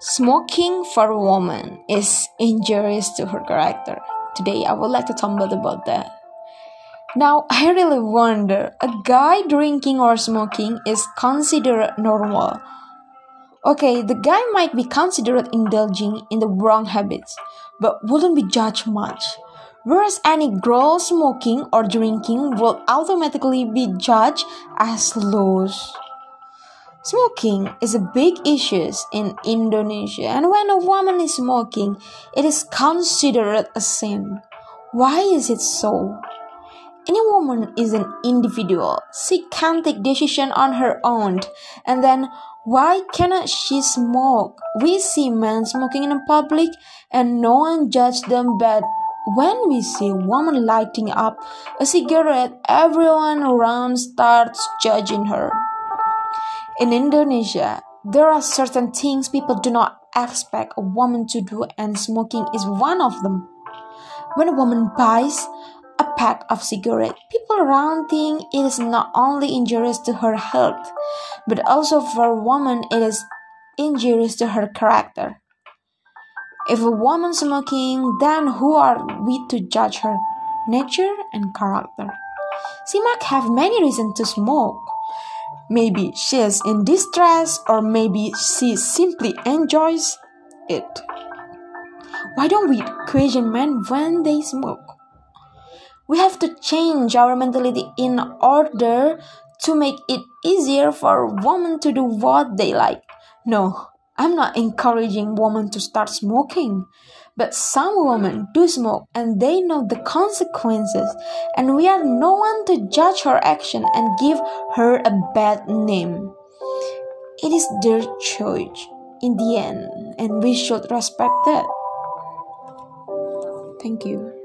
Smoking for a woman is injurious to her character. Today, I would like to talk about that. Now, I really wonder a guy drinking or smoking is considered normal. Okay, the guy might be considered indulging in the wrong habits, but wouldn't be judged much. Whereas any girl smoking or drinking will automatically be judged as loose. Smoking is a big issue in Indonesia, and when a woman is smoking, it is considered a sin. Why is it so? Any woman is an individual. She can take decision on her own. And then why cannot she smoke? We see men smoking in public and no one judge them but when we see a woman lighting up a cigarette, everyone around starts judging her. In Indonesia, there are certain things people do not expect a woman to do, and smoking is one of them. When a woman buys a pack of cigarettes, people around think it is not only injurious to her health, but also for a woman it is injurious to her character. If a woman smoking, then who are we to judge her nature and character? She might have many reasons to smoke. Maybe she is in distress, or maybe she simply enjoys it. Why don't we question men when they smoke? We have to change our mentality in order to make it easier for women to do what they like. No, I'm not encouraging women to start smoking. But some women do smoke and they know the consequences, and we are no one to judge her action and give her a bad name. It is their choice in the end, and we should respect that. Thank you.